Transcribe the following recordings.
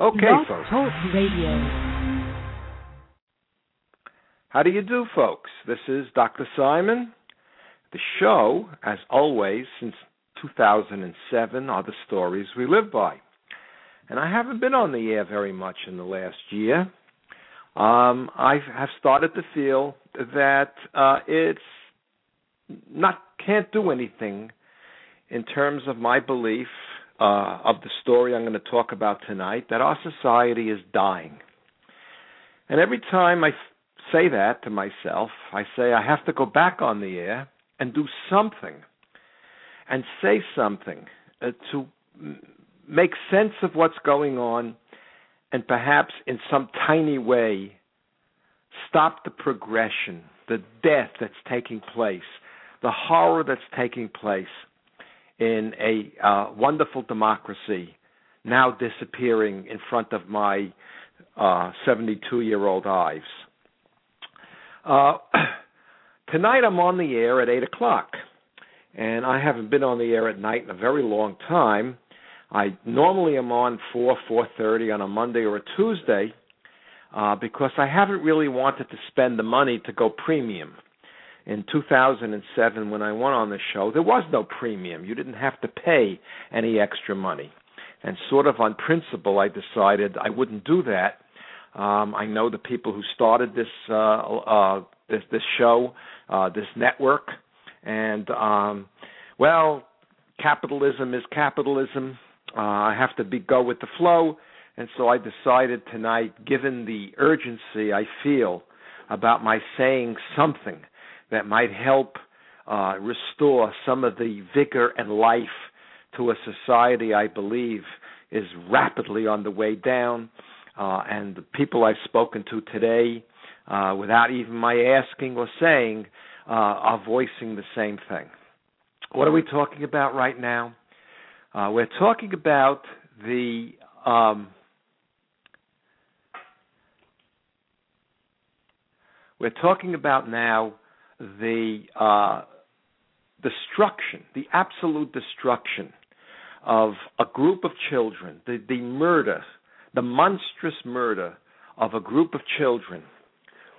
Okay, folks. Talk Radio. How do you do, folks? This is Dr. Simon. The show, as always, since 2007, are the stories we live by. And I haven't been on the air very much in the last year. Um, I have started to feel that uh, it's not can't do anything in terms of my belief uh, of the story I'm going to talk about tonight that our society is dying. And every time I say that to myself, I say I have to go back on the air and do something and say something uh, to make sense of what's going on and perhaps in some tiny way stop the progression, the death that's taking place, the horror that's taking place in a uh, wonderful democracy now disappearing in front of my 72 uh, year old eyes. Uh, tonight I'm on the air at 8 o'clock, and I haven't been on the air at night in a very long time. I normally am on 4, 4.30 on a Monday or a Tuesday uh, because I haven't really wanted to spend the money to go premium. In 2007, when I went on the show, there was no premium. You didn't have to pay any extra money. And sort of on principle, I decided I wouldn't do that um, I know the people who started this uh, uh, this this show, uh, this network, and um, well, capitalism is capitalism. Uh, I have to be go with the flow, and so I decided tonight, given the urgency I feel about my saying something that might help uh, restore some of the vigor and life to a society I believe is rapidly on the way down uh, and the people I've spoken to today, uh, without even my asking or saying, uh, are voicing the same thing. What are we talking about right now? Uh, we're talking about the um, we're talking about now the uh, destruction, the absolute destruction of a group of children, the, the murder, the monstrous murder of a group of children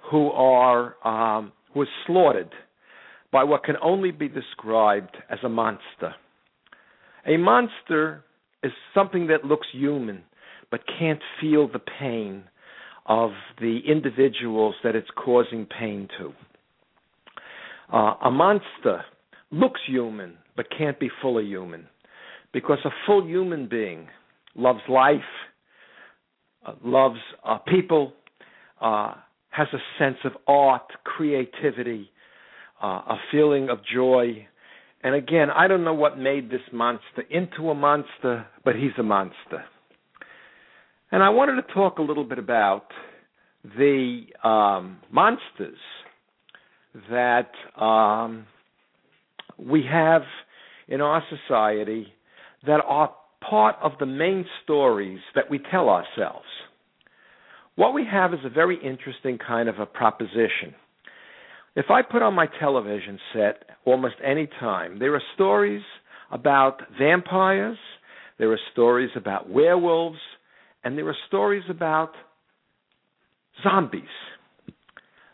who are um, who is slaughtered by what can only be described as a monster. A monster is something that looks human but can't feel the pain of the individuals that it's causing pain to. Uh, a monster looks human but can't be fully human because a full human being loves life, uh, loves uh, people, uh, has a sense of art, creativity, uh, a feeling of joy. And again, I don't know what made this monster into a monster, but he's a monster. And I wanted to talk a little bit about the um, monsters that um, we have in our society that are part of the main stories that we tell ourselves. What we have is a very interesting kind of a proposition. If I put on my television set almost any time, there are stories about vampires, there are stories about werewolves, and there are stories about zombies.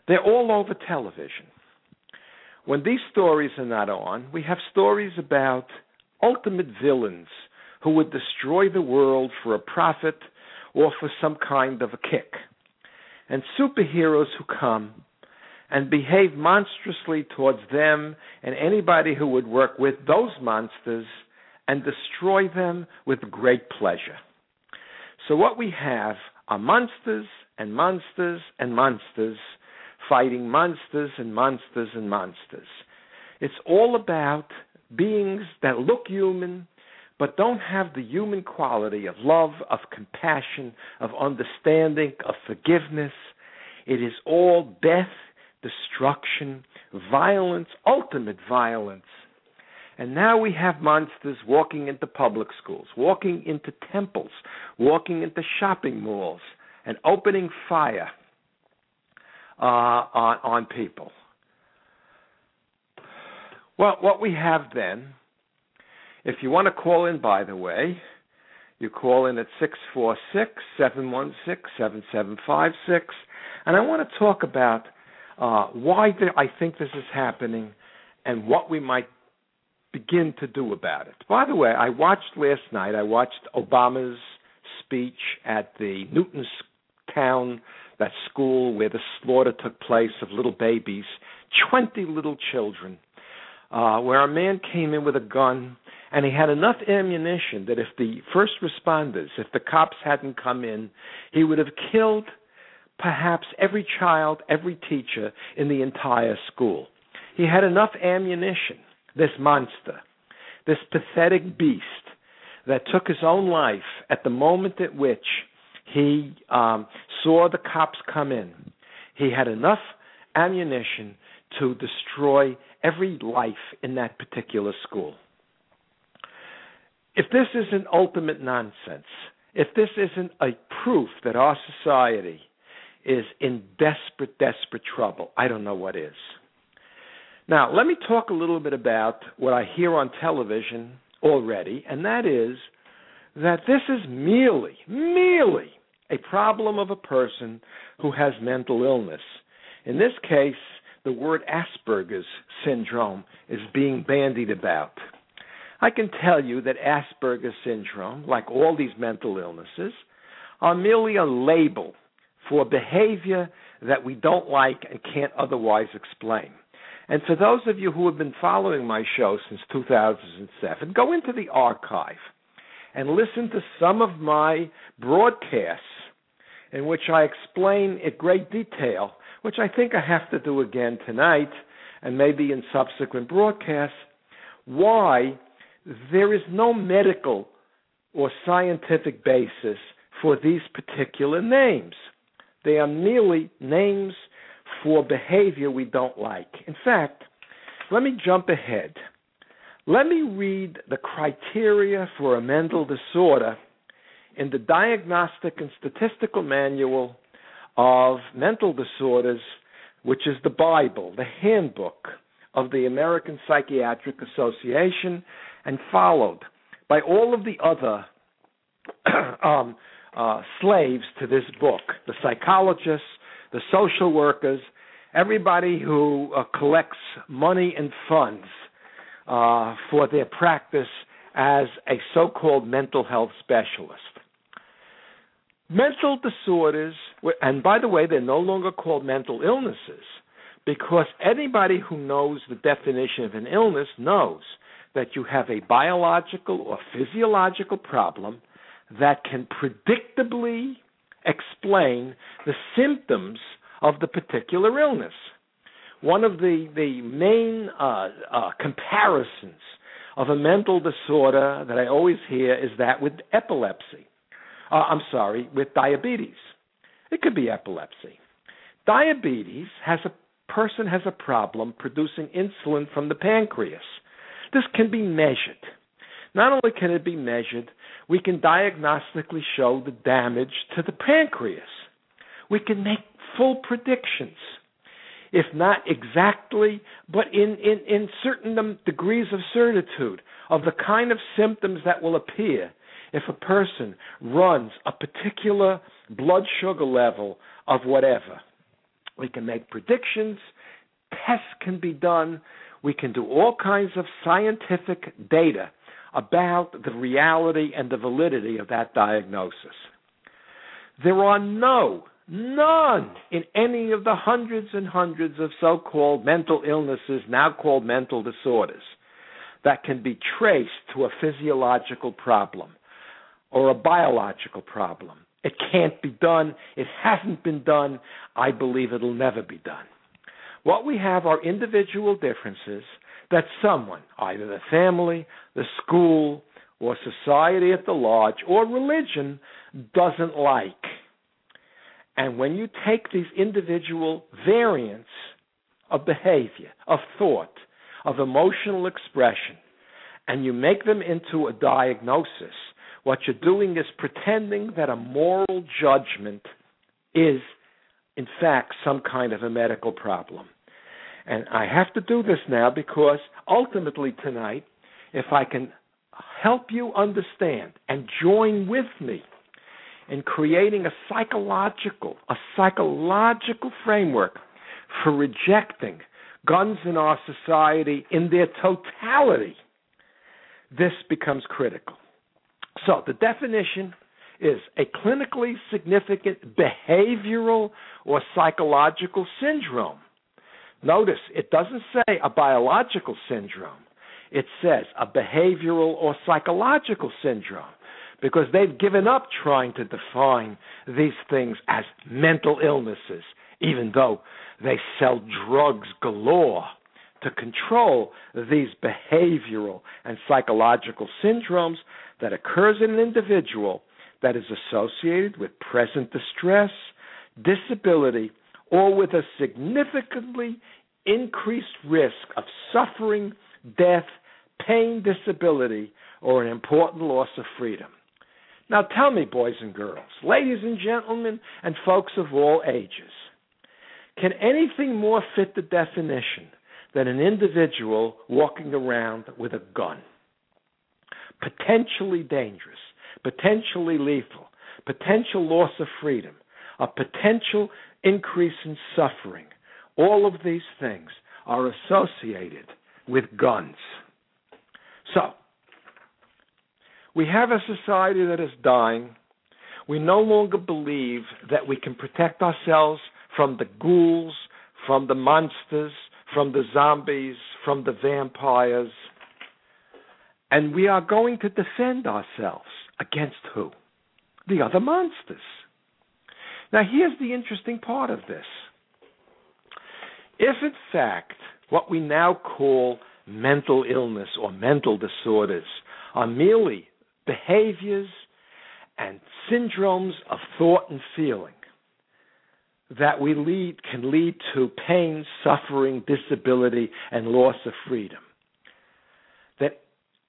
They're all over television. When these stories are not on, we have stories about ultimate villains who would destroy the world for a profit or for some kind of a kick. And superheroes who come and behave monstrously towards them and anybody who would work with those monsters and destroy them with great pleasure. So, what we have are monsters and monsters and monsters fighting monsters and monsters and monsters. It's all about beings that look human, but don't have the human quality of love, of compassion, of understanding, of forgiveness. It is all death, destruction, violence, ultimate violence. And now we have monsters walking into public schools, walking into temples, walking into shopping malls, and opening fire uh, on, on people. Well, what we have then if you want to call in, by the way, You call in at 646 716 7756. And I want to talk about uh, why I think this is happening and what we might begin to do about it. By the way, I watched last night, I watched Obama's speech at the Newtown, that school where the slaughter took place of little babies, 20 little children, uh, where a man came in with a gun and he had enough ammunition that if the first responders, if the cops hadn't come in, he would have killed perhaps every child, every teacher in the entire school. He had enough ammunition, this monster, this pathetic beast that took his own life at the moment at which he um, saw the cops come in. He had enough ammunition to destroy every life in that particular school. If this isn't ultimate nonsense, if this isn't a proof that our society is in desperate, desperate trouble, I don't know what is. Now, let me talk a little bit about what I hear on television already, and that is that this is merely, merely a problem of a person who has mental illness. In this case, the word Asperger's syndrome is being bandied about. I can tell you that Asperger's syndrome, like all these mental illnesses, are merely a label for behavior that we don't like and can't otherwise explain. And for those of you who have been following my show since 2007, go into the archive and listen to some of my broadcasts in which I explain in great detail, which I think I have to do again tonight and maybe in subsequent broadcasts, why there is no medical or scientific basis for these particular names. They are merely names for behavior we don't like. In fact, let me jump ahead. Let me read the criteria for a mental disorder in the Diagnostic and Statistical Manual of Mental Disorders, which is the Bible, the handbook of the American Psychiatric Association, and followed by all of the other um, uh, slaves to this book the psychologists, the social workers, everybody who uh, collects money and funds uh, for their practice as a so called mental health specialist. Mental disorders, and by the way, they're no longer called mental illnesses because anybody who knows the definition of an illness knows that you have a biological or physiological problem that can predictably explain the symptoms of the particular illness. One of the, the main uh, uh, comparisons of a mental disorder that I always hear is that with epilepsy. Uh, I'm sorry, with diabetes. It could be epilepsy. Diabetes has a person has a problem producing insulin from the pancreas. This can be measured. Not only can it be measured, we can diagnostically show the damage to the pancreas. We can make full predictions, if not exactly, but in, in, in certain degrees of certitude of the kind of symptoms that will appear if a person runs a particular blood sugar level of whatever. We can make predictions, tests can be done, we can do all kinds of scientific data about the reality and the validity of that diagnosis. There are no, none in any of the hundreds and hundreds of so called mental illnesses, now called mental disorders, that can be traced to a physiological problem or a biological problem. It can't be done. It hasn't been done. I believe it'll never be done. What we have are individual differences that someone, either the family, the school, or society at the large, or religion, doesn't like. And when you take these individual variants of behavior, of thought, of emotional expression, and you make them into a diagnosis, what you're doing is pretending that a moral judgment is, in fact, some kind of a medical problem. And I have to do this now because ultimately tonight, if I can help you understand and join with me in creating a psychological, a psychological framework for rejecting guns in our society in their totality, this becomes critical. So, the definition is a clinically significant behavioral or psychological syndrome. Notice it doesn't say a biological syndrome, it says a behavioral or psychological syndrome because they've given up trying to define these things as mental illnesses, even though they sell drugs galore to control these behavioral and psychological syndromes that occurs in an individual that is associated with present distress, disability, or with a significantly increased risk of suffering, death, pain, disability, or an important loss of freedom. Now tell me, boys and girls, ladies and gentlemen, and folks of all ages, can anything more fit the definition than an individual walking around with a gun? Potentially dangerous, potentially lethal, potential loss of freedom, a potential increase in suffering. All of these things are associated with guns. So, we have a society that is dying. We no longer believe that we can protect ourselves from the ghouls, from the monsters, from the zombies, from the vampires. And we are going to defend ourselves against who? The other monsters. Now, here's the interesting part of this. If, in fact, what we now call mental illness or mental disorders are merely behaviors and syndromes of thought and feeling that we lead can lead to pain, suffering, disability, and loss of freedom. That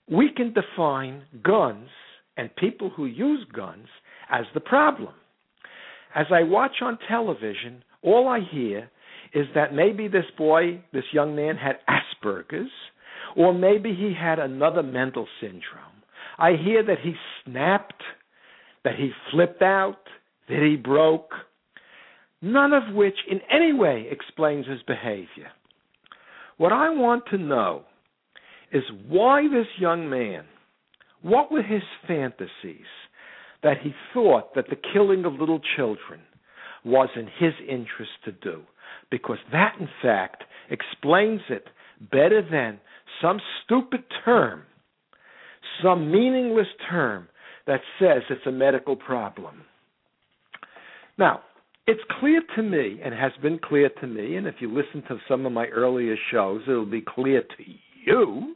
we can define guns and people who use guns as the problem. As I watch on television, all I hear is that maybe this boy, this young man, had Asperger's, or maybe he had another mental syndrome. I hear that he snapped, that he flipped out, that he broke, none of which in any way explains his behavior. What I want to know is why this young man, what were his fantasies that he thought that the killing of little children was in his interest to do? Because that, in fact, explains it better than some stupid term, some meaningless term that says it's a medical problem. Now, it's clear to me, and has been clear to me, and if you listen to some of my earlier shows, it'll be clear to you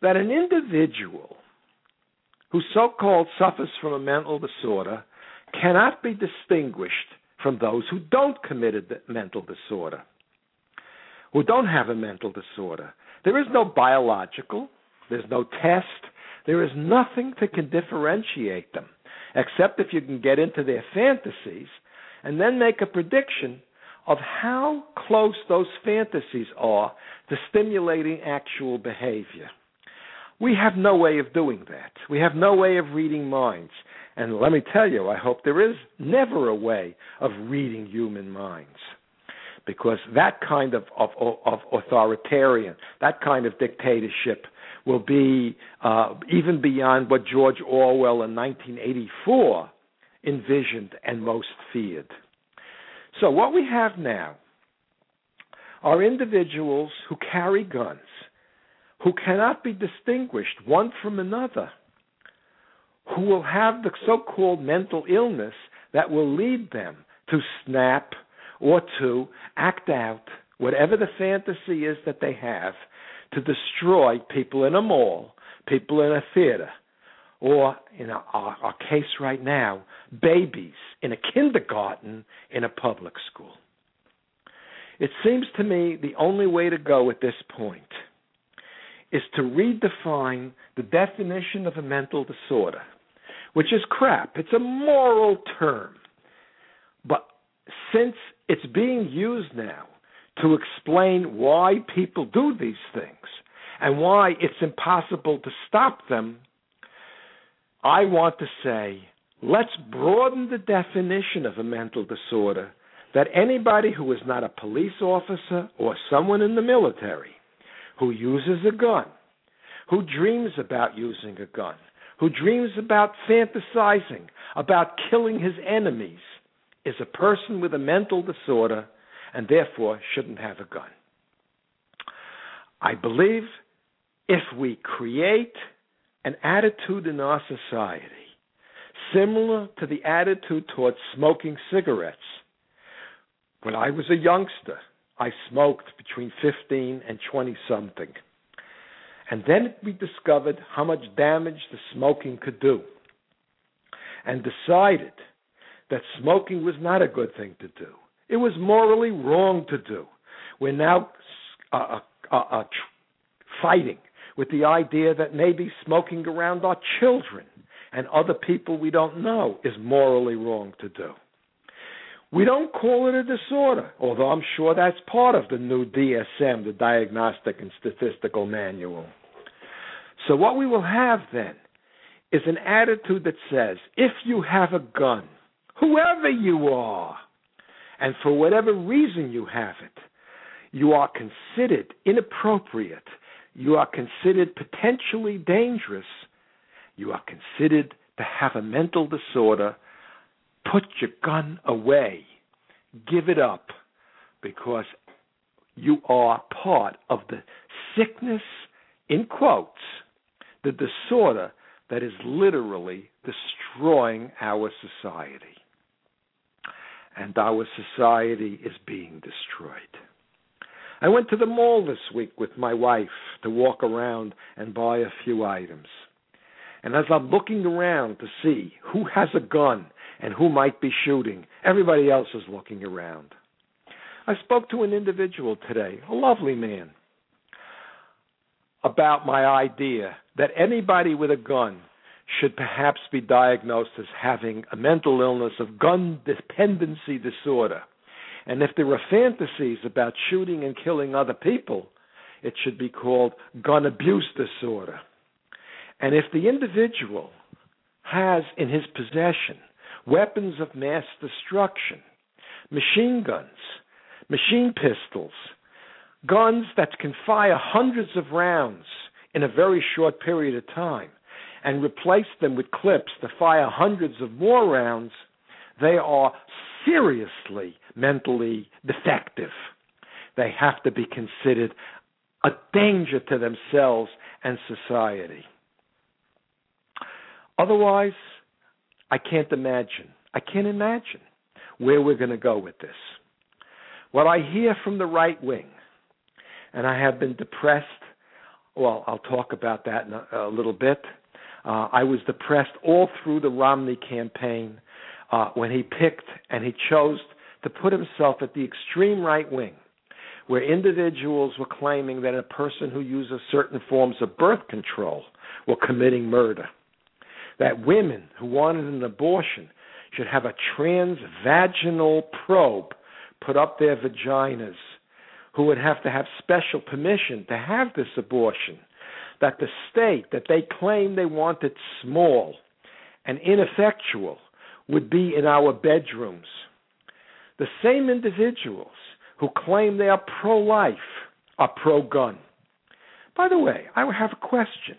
that an individual who so called suffers from a mental disorder cannot be distinguished from those who don't commit a mental disorder, who don't have a mental disorder. There is no biological, there's no test, there is nothing that can differentiate them, except if you can get into their fantasies and then make a prediction of how close those fantasies are to stimulating actual behavior. We have no way of doing that. We have no way of reading minds. And let me tell you, I hope there is never a way of reading human minds. Because that kind of, of, of authoritarian, that kind of dictatorship will be uh, even beyond what George Orwell in 1984 envisioned and most feared. So, what we have now are individuals who carry guns, who cannot be distinguished one from another who will have the so called mental illness that will lead them to snap or to act out whatever the fantasy is that they have to destroy people in a mall, people in a theater, or in our, our, case right now, babies in a kindergarten in a public school. It seems to me the only way to go at this point is to redefine the definition of a mental disorder which is crap. It's a moral term. But since it's being used now to explain why people do these things, and why it's impossible to stop them, I want to say let's broaden the definition of a mental disorder that anybody who is not a police officer or someone in the military who uses a gun, who dreams about using a gun, who dreams about fantasizing about killing his enemies, is a person with a mental disorder and therefore shouldn't have a gun. I believe if we create an attitude in our society similar to the attitude towards smoking cigarettes, when I was a youngster, I smoked between 15 and 20 something. And then we discovered how much damage the smoking could do and decided that smoking was not a good thing to do. It was morally wrong to do. We're now uh, uh, uh, fighting with the idea that maybe smoking around our children and other people we don't know is morally wrong to do. We don't call it a disorder, although I'm sure that's part of the new DSM, the Diagnostic and Statistical Manual. So, what we will have then is an attitude that says if you have a gun, whoever you are, and for whatever reason you have it, you are considered inappropriate, you are considered potentially dangerous, you are considered to have a mental disorder, put your gun away, give it up, because you are part of the sickness, in quotes, the disorder that is literally destroying our society. And our society is being destroyed. I went to the mall this week with my wife to walk around and buy a few items. And as I'm looking around to see who has a gun and who might be shooting, everybody else is looking around. I spoke to an individual today, a lovely man, about my idea that anybody with a gun should perhaps be diagnosed as having a mental illness of gun dependency disorder. And if there are fantasies about shooting and killing other people, it should be called gun abuse disorder. And if the individual has in his possession weapons of mass destruction, machine guns, machine pistols, guns that can fire hundreds of rounds in a very short period of time and replace them with clips to fire hundreds of more rounds, they are seriously mentally defective. They have to be considered a danger to themselves and society. Otherwise, I can't imagine. I can't imagine where we're going to go with this. What I hear from the right wing, and I have been depressed well, I'll talk about that in a, a little bit. Uh, I was depressed all through the Romney campaign uh, when he picked and he chose to put himself at the extreme right wing, where individuals were claiming that a person who uses certain forms of birth control were committing murder, that women who wanted an abortion should have a transvaginal probe put up their vaginas who would have to have special permission to have this abortion, that the state that they claim they wanted small and ineffectual would be in our bedrooms. The same individuals who claim they are pro life are pro gun. By the way, I have a question.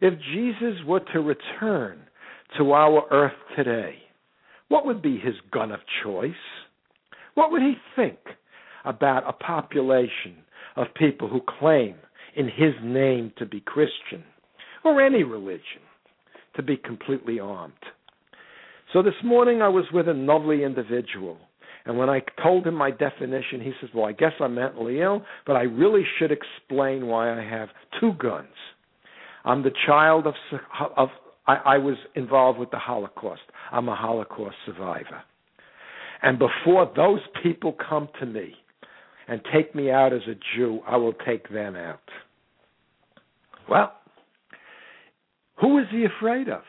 If Jesus were to return to our earth today, what would be his gun of choice? What would he think about a population of people who claim in his name to be Christian or any religion to be completely armed. So this morning I was with a lovely individual. And when I told him my definition, he says, Well, I guess I'm mentally ill, but I really should explain why I have two guns. I'm the child of, of I, I was involved with the Holocaust. I'm a Holocaust survivor. And before those people come to me and take me out as a Jew, I will take them out. Well, who is he afraid of?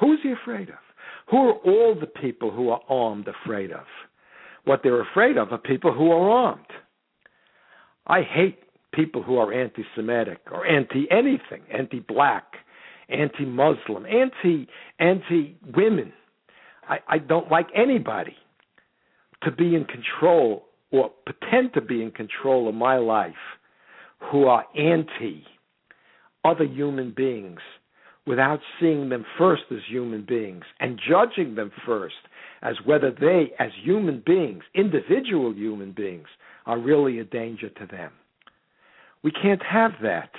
Who is he afraid of? Who are all the people who are armed afraid of? What they're afraid of are people who are armed. I hate people who are anti Semitic or anti anything, anti black, anti Muslim, anti anti women. I, I don't like anybody to be in control or pretend to be in control of my life who are anti other human beings without seeing them first as human beings and judging them first as whether they, as human beings, individual human beings, are really a danger to them. We can't have that.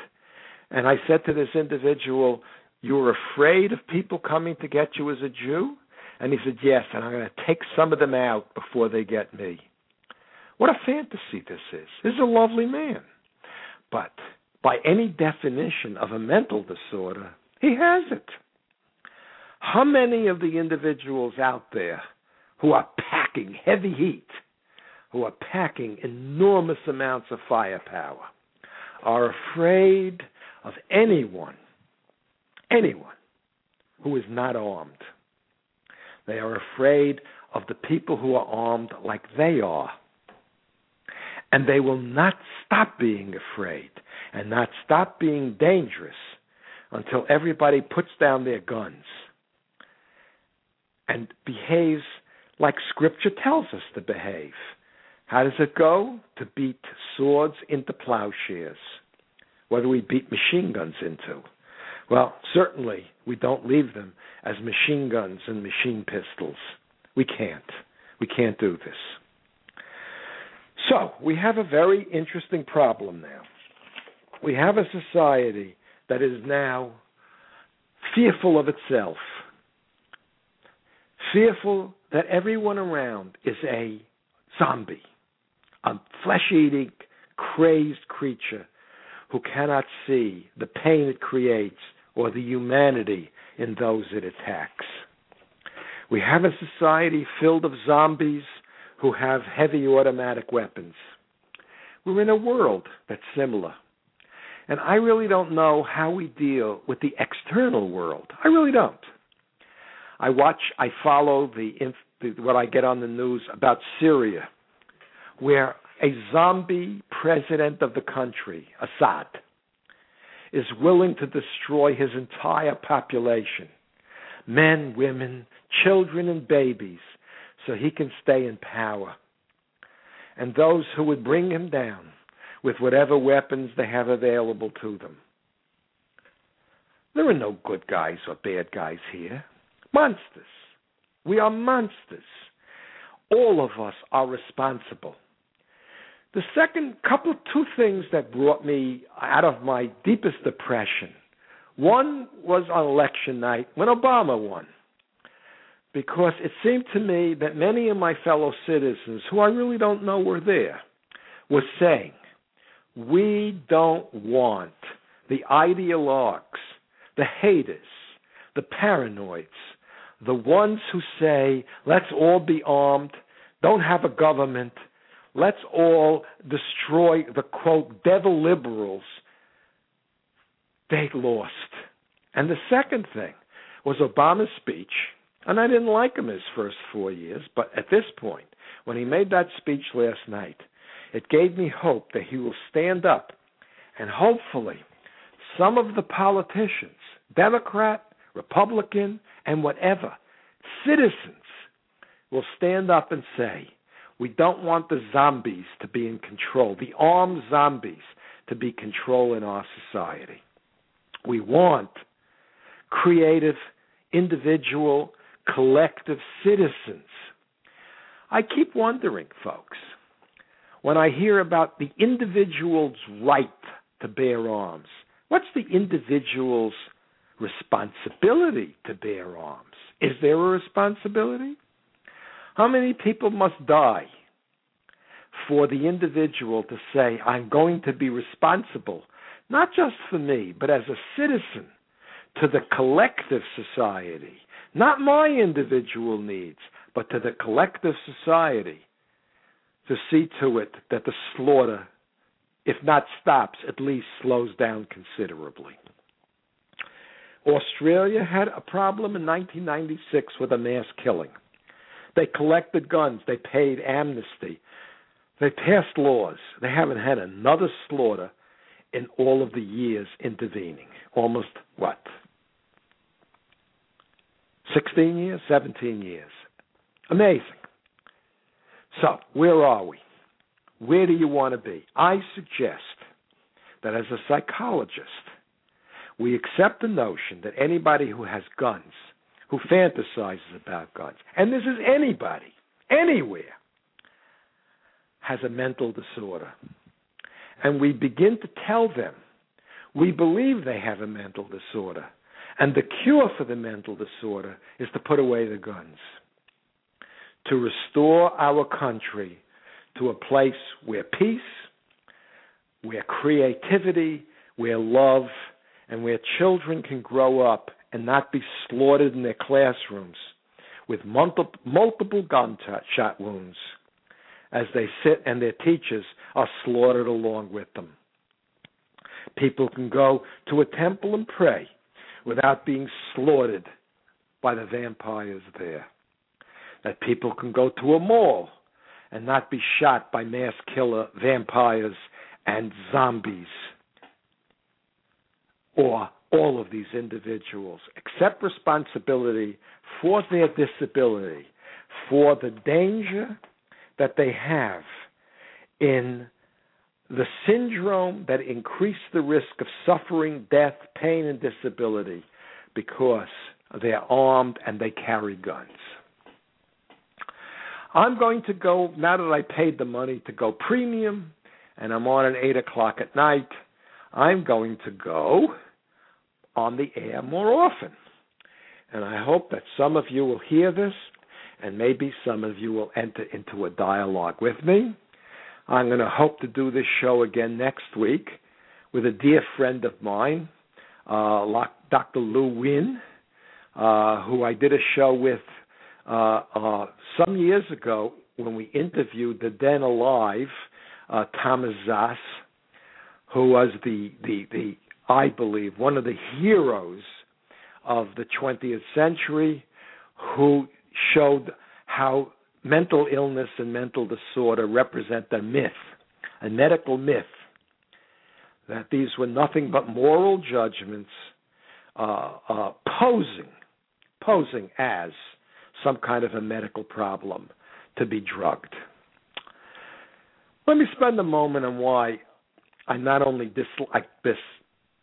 And I said to this individual, You're afraid of people coming to get you as a Jew? And he said, Yes, and I'm going to take some of them out before they get me. What a fantasy this is. This is a lovely man. But by any definition of a mental disorder, he has it. How many of the individuals out there who are packing heavy heat, who are packing enormous amounts of firepower, are afraid of anyone, anyone who is not armed? They are afraid of the people who are armed like they are. And they will not stop being afraid and not stop being dangerous until everybody puts down their guns and behaves like Scripture tells us to behave. How does it go? To beat swords into plowshares. What do we beat machine guns into? Well, certainly we don't leave them as machine guns and machine pistols. We can't. We can't do this. So, we have a very interesting problem now. We have a society that is now fearful of itself, fearful that everyone around is a zombie, a flesh eating, crazed creature who cannot see the pain it creates or the humanity in those it attacks. We have a society filled of zombies who have heavy automatic weapons. We're in a world that's similar. And I really don't know how we deal with the external world. I really don't. I watch, I follow the, the what I get on the news about Syria, where a zombie president of the country, Assad, is willing to destroy his entire population men, women, children, and babies so he can stay in power. And those who would bring him down with whatever weapons they have available to them. There are no good guys or bad guys here. Monsters. We are monsters. All of us are responsible. The second couple, two things that brought me out of my deepest depression. One was on election night when Obama won because it seemed to me that many of my fellow citizens, who I really don't know were there, were saying, we don't want the ideologues, the haters, the paranoids, the ones who say, let's all be armed, don't have a government, let's all destroy the quote, devil liberals. They lost. And the second thing was Obama's speech and I didn't like him his first four years, but at this point, when he made that speech last night, it gave me hope that he will stand up and hopefully some of the politicians, Democrat, Republican, and whatever, citizens, will stand up and say, we don't want the zombies to be in control, the armed zombies to be controlling our society. We want creative, individual, collective citizens. I keep wondering, folks, when I hear about the individual's right to bear arms, what's the individual's responsibility to bear arms? Is there a responsibility? How many people must die for the individual to say, I'm going to be responsible, not just for me, but as a citizen to the collective society not my individual needs, but to the collective society to see to it that the slaughter, if not stops, at least slows down considerably. Australia had a problem in 1996 with a mass killing. They collected guns, they paid amnesty, they passed laws. They haven't had another slaughter in all of the years intervening. Almost what? 16 years, 17 years. Amazing. So, where are we? Where do you want to be? I suggest that as a psychologist, we accept the notion that anybody who has guns, who fantasizes about guns, and this is anybody, anywhere, has a mental disorder. And we begin to tell them we believe they have a mental disorder. And the cure for the mental disorder is to put away the guns, to restore our country to a place where peace, where creativity, where love, and where children can grow up and not be slaughtered in their classrooms with multiple, gunshot wounds as they sit and their teachers are slaughtered along with them. People can go to a temple and pray without being slaughtered by the vampires there. That people can go to a mall and not be shot by mass killer vampires and zombies. Or all of these individuals accept responsibility for their disability, for the danger that they have in the syndrome that increase the risk of suffering, death, pain, and disability because they're armed and they carry guns. I'm going to go, now that I paid the money to go premium and I'm on at 8 o'clock at night, I'm going to go on the air more often. And I hope that some of you will hear this and maybe some of you will enter into a dialogue with me. I'm going to hope to do this show again next week with a dear friend of mine, uh, Dr. Lou Win, uh, who I did a show with uh, uh, some years ago when we interviewed the then alive uh, Thomas Szasz, who was the, the, the, I believe, one of the heroes of the 20th century, who showed how mental illness and mental disorder represent a myth, a medical myth, that these were nothing but moral judgments uh, uh, posing, posing as some kind of a medical problem to be drugged. Let me spend a moment on why I not only dislike this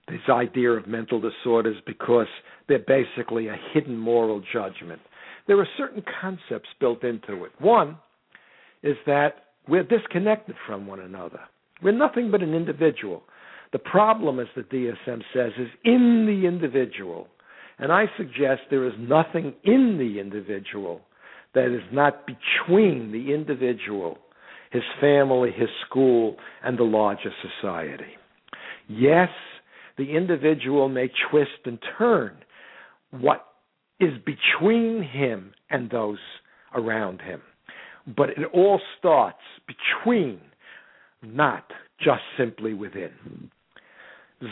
this idea of mental disorders because they're basically a hidden moral judgment there are certain concepts built into it. One is that we're disconnected from one another. We're nothing but an individual. The problem, as the DSM says, is in the individual. And I suggest there is nothing in the individual that is not between the individual, his family, his school, and the larger society. Yes, the individual may twist and turn what is between him and those around him. But it all starts between, not just simply within.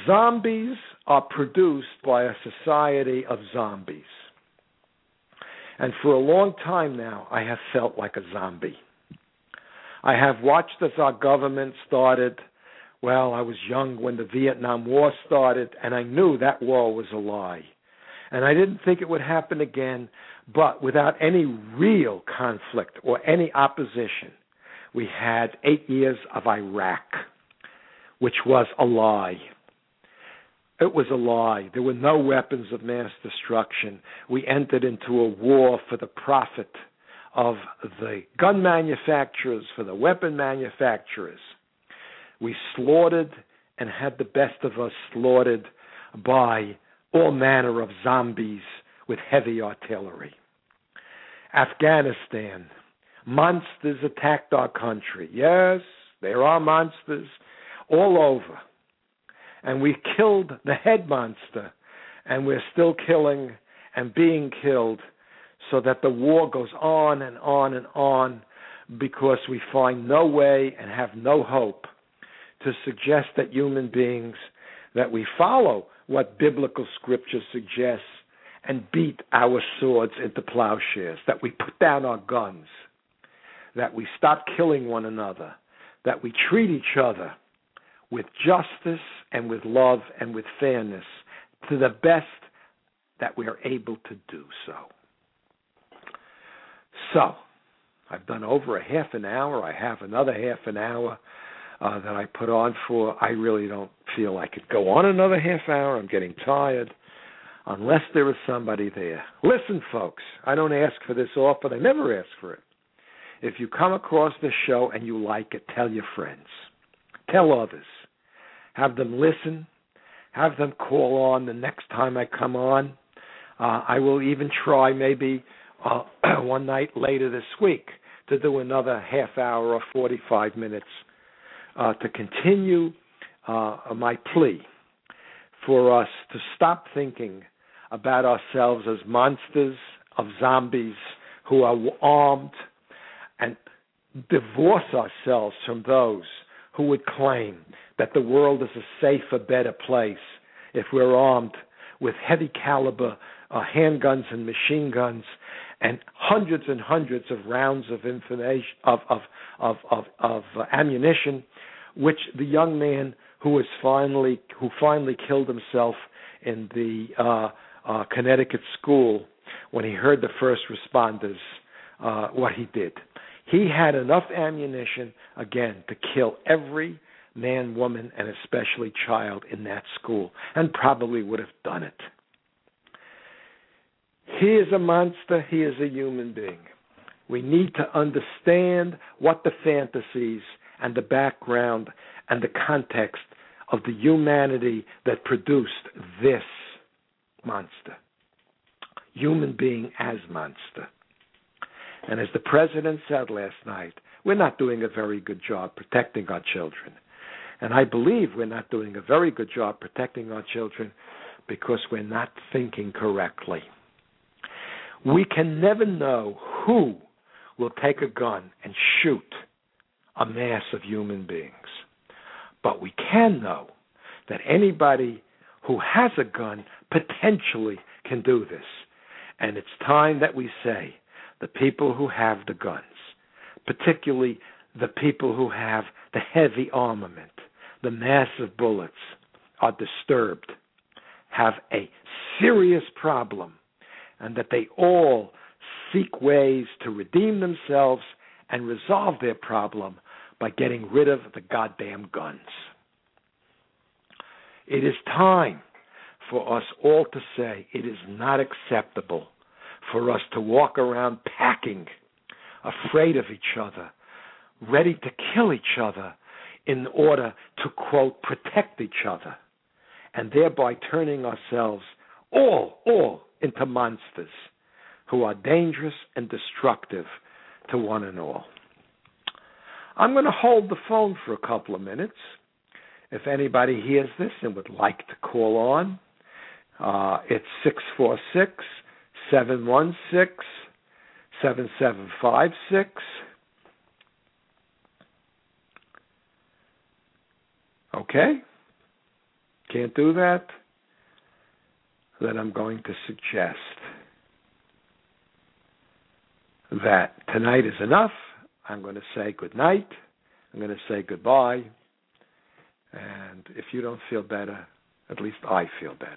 Zombies are produced by a society of zombies. And for a long time now, I have felt like a zombie. I have watched as our government started. Well, I was young when the Vietnam War started, and I knew that war was a lie and I didn't think it would happen again, but without any real conflict or any opposition, we had eight years of Iraq, which was a lie. It was a lie. There were no weapons of mass destruction. We entered into a war for the profit of the gun manufacturers, for the weapon manufacturers. We slaughtered and had the best of us slaughtered by all manner of zombies with heavy artillery. Afghanistan, monsters attacked our country. Yes, there are monsters all over. And we killed the head monster, and we're still killing and being killed so that the war goes on and on and on because we find no way and have no hope to suggest that human beings that we follow what biblical scripture suggests and beat our swords into plowshares, that we put down our guns, that we stop killing one another, that we treat each other with justice and with love and with fairness to the best that we are able to do so. So, I've done over a half an hour. I have another half an hour uh, that I put on for. I really don't feel I could go on another half hour. I'm getting tired unless there is somebody there. Listen, folks, I don't ask for this often. I never ask for it. If you come across this show and you like it, tell your friends. Tell others. Have them listen. Have them call on the next time I come on. Uh, I will even try maybe uh, one night later this week to do another half hour or 45 minutes uh, to continue uh, my plea for us to stop thinking about ourselves as monsters of zombies who are armed and divorce ourselves from those who would claim that the world is a safer, better place if we're armed with heavy caliber uh, handguns and machine guns and hundreds and hundreds of rounds of information of of of of, of uh, ammunition, which the young man who was finally who finally killed himself in the uh, uh, Connecticut school when he heard the first responders uh, what he did. He had enough ammunition again to kill every man, woman, and especially child in that school, and probably would have done it. He is a monster, he is a human being. We need to understand what the fantasies and the background and the context of the humanity that produced this monster. Human being as monster. And as the president said last night, we're not doing a very good job protecting our children. And I believe we're not doing a very good job protecting our children because we're not thinking correctly. We can never know who will take a gun and shoot a mass of human beings. But we can know that anybody who has a gun potentially can do this. And it's time that we say the people who have the guns, particularly the people who have the heavy armament, the mass of bullets, are disturbed, have a serious problem, and that they all seek ways to redeem themselves and resolve their problem by getting rid of the goddamn guns. It is time for us all to say it is not acceptable for us to walk around packing, afraid of each other, ready to kill each other in order to, quote, protect each other, and thereby turning ourselves all, all into monsters who are dangerous and destructive to one and all. I'm going to hold the phone for a couple of minutes. If anybody hears this and would like to call on, uh, it's 646 716 7756. Okay? Can't do that? Then I'm going to suggest that tonight is enough. I'm going to say good night. I'm going to say goodbye. And if you don't feel better, at least I feel better.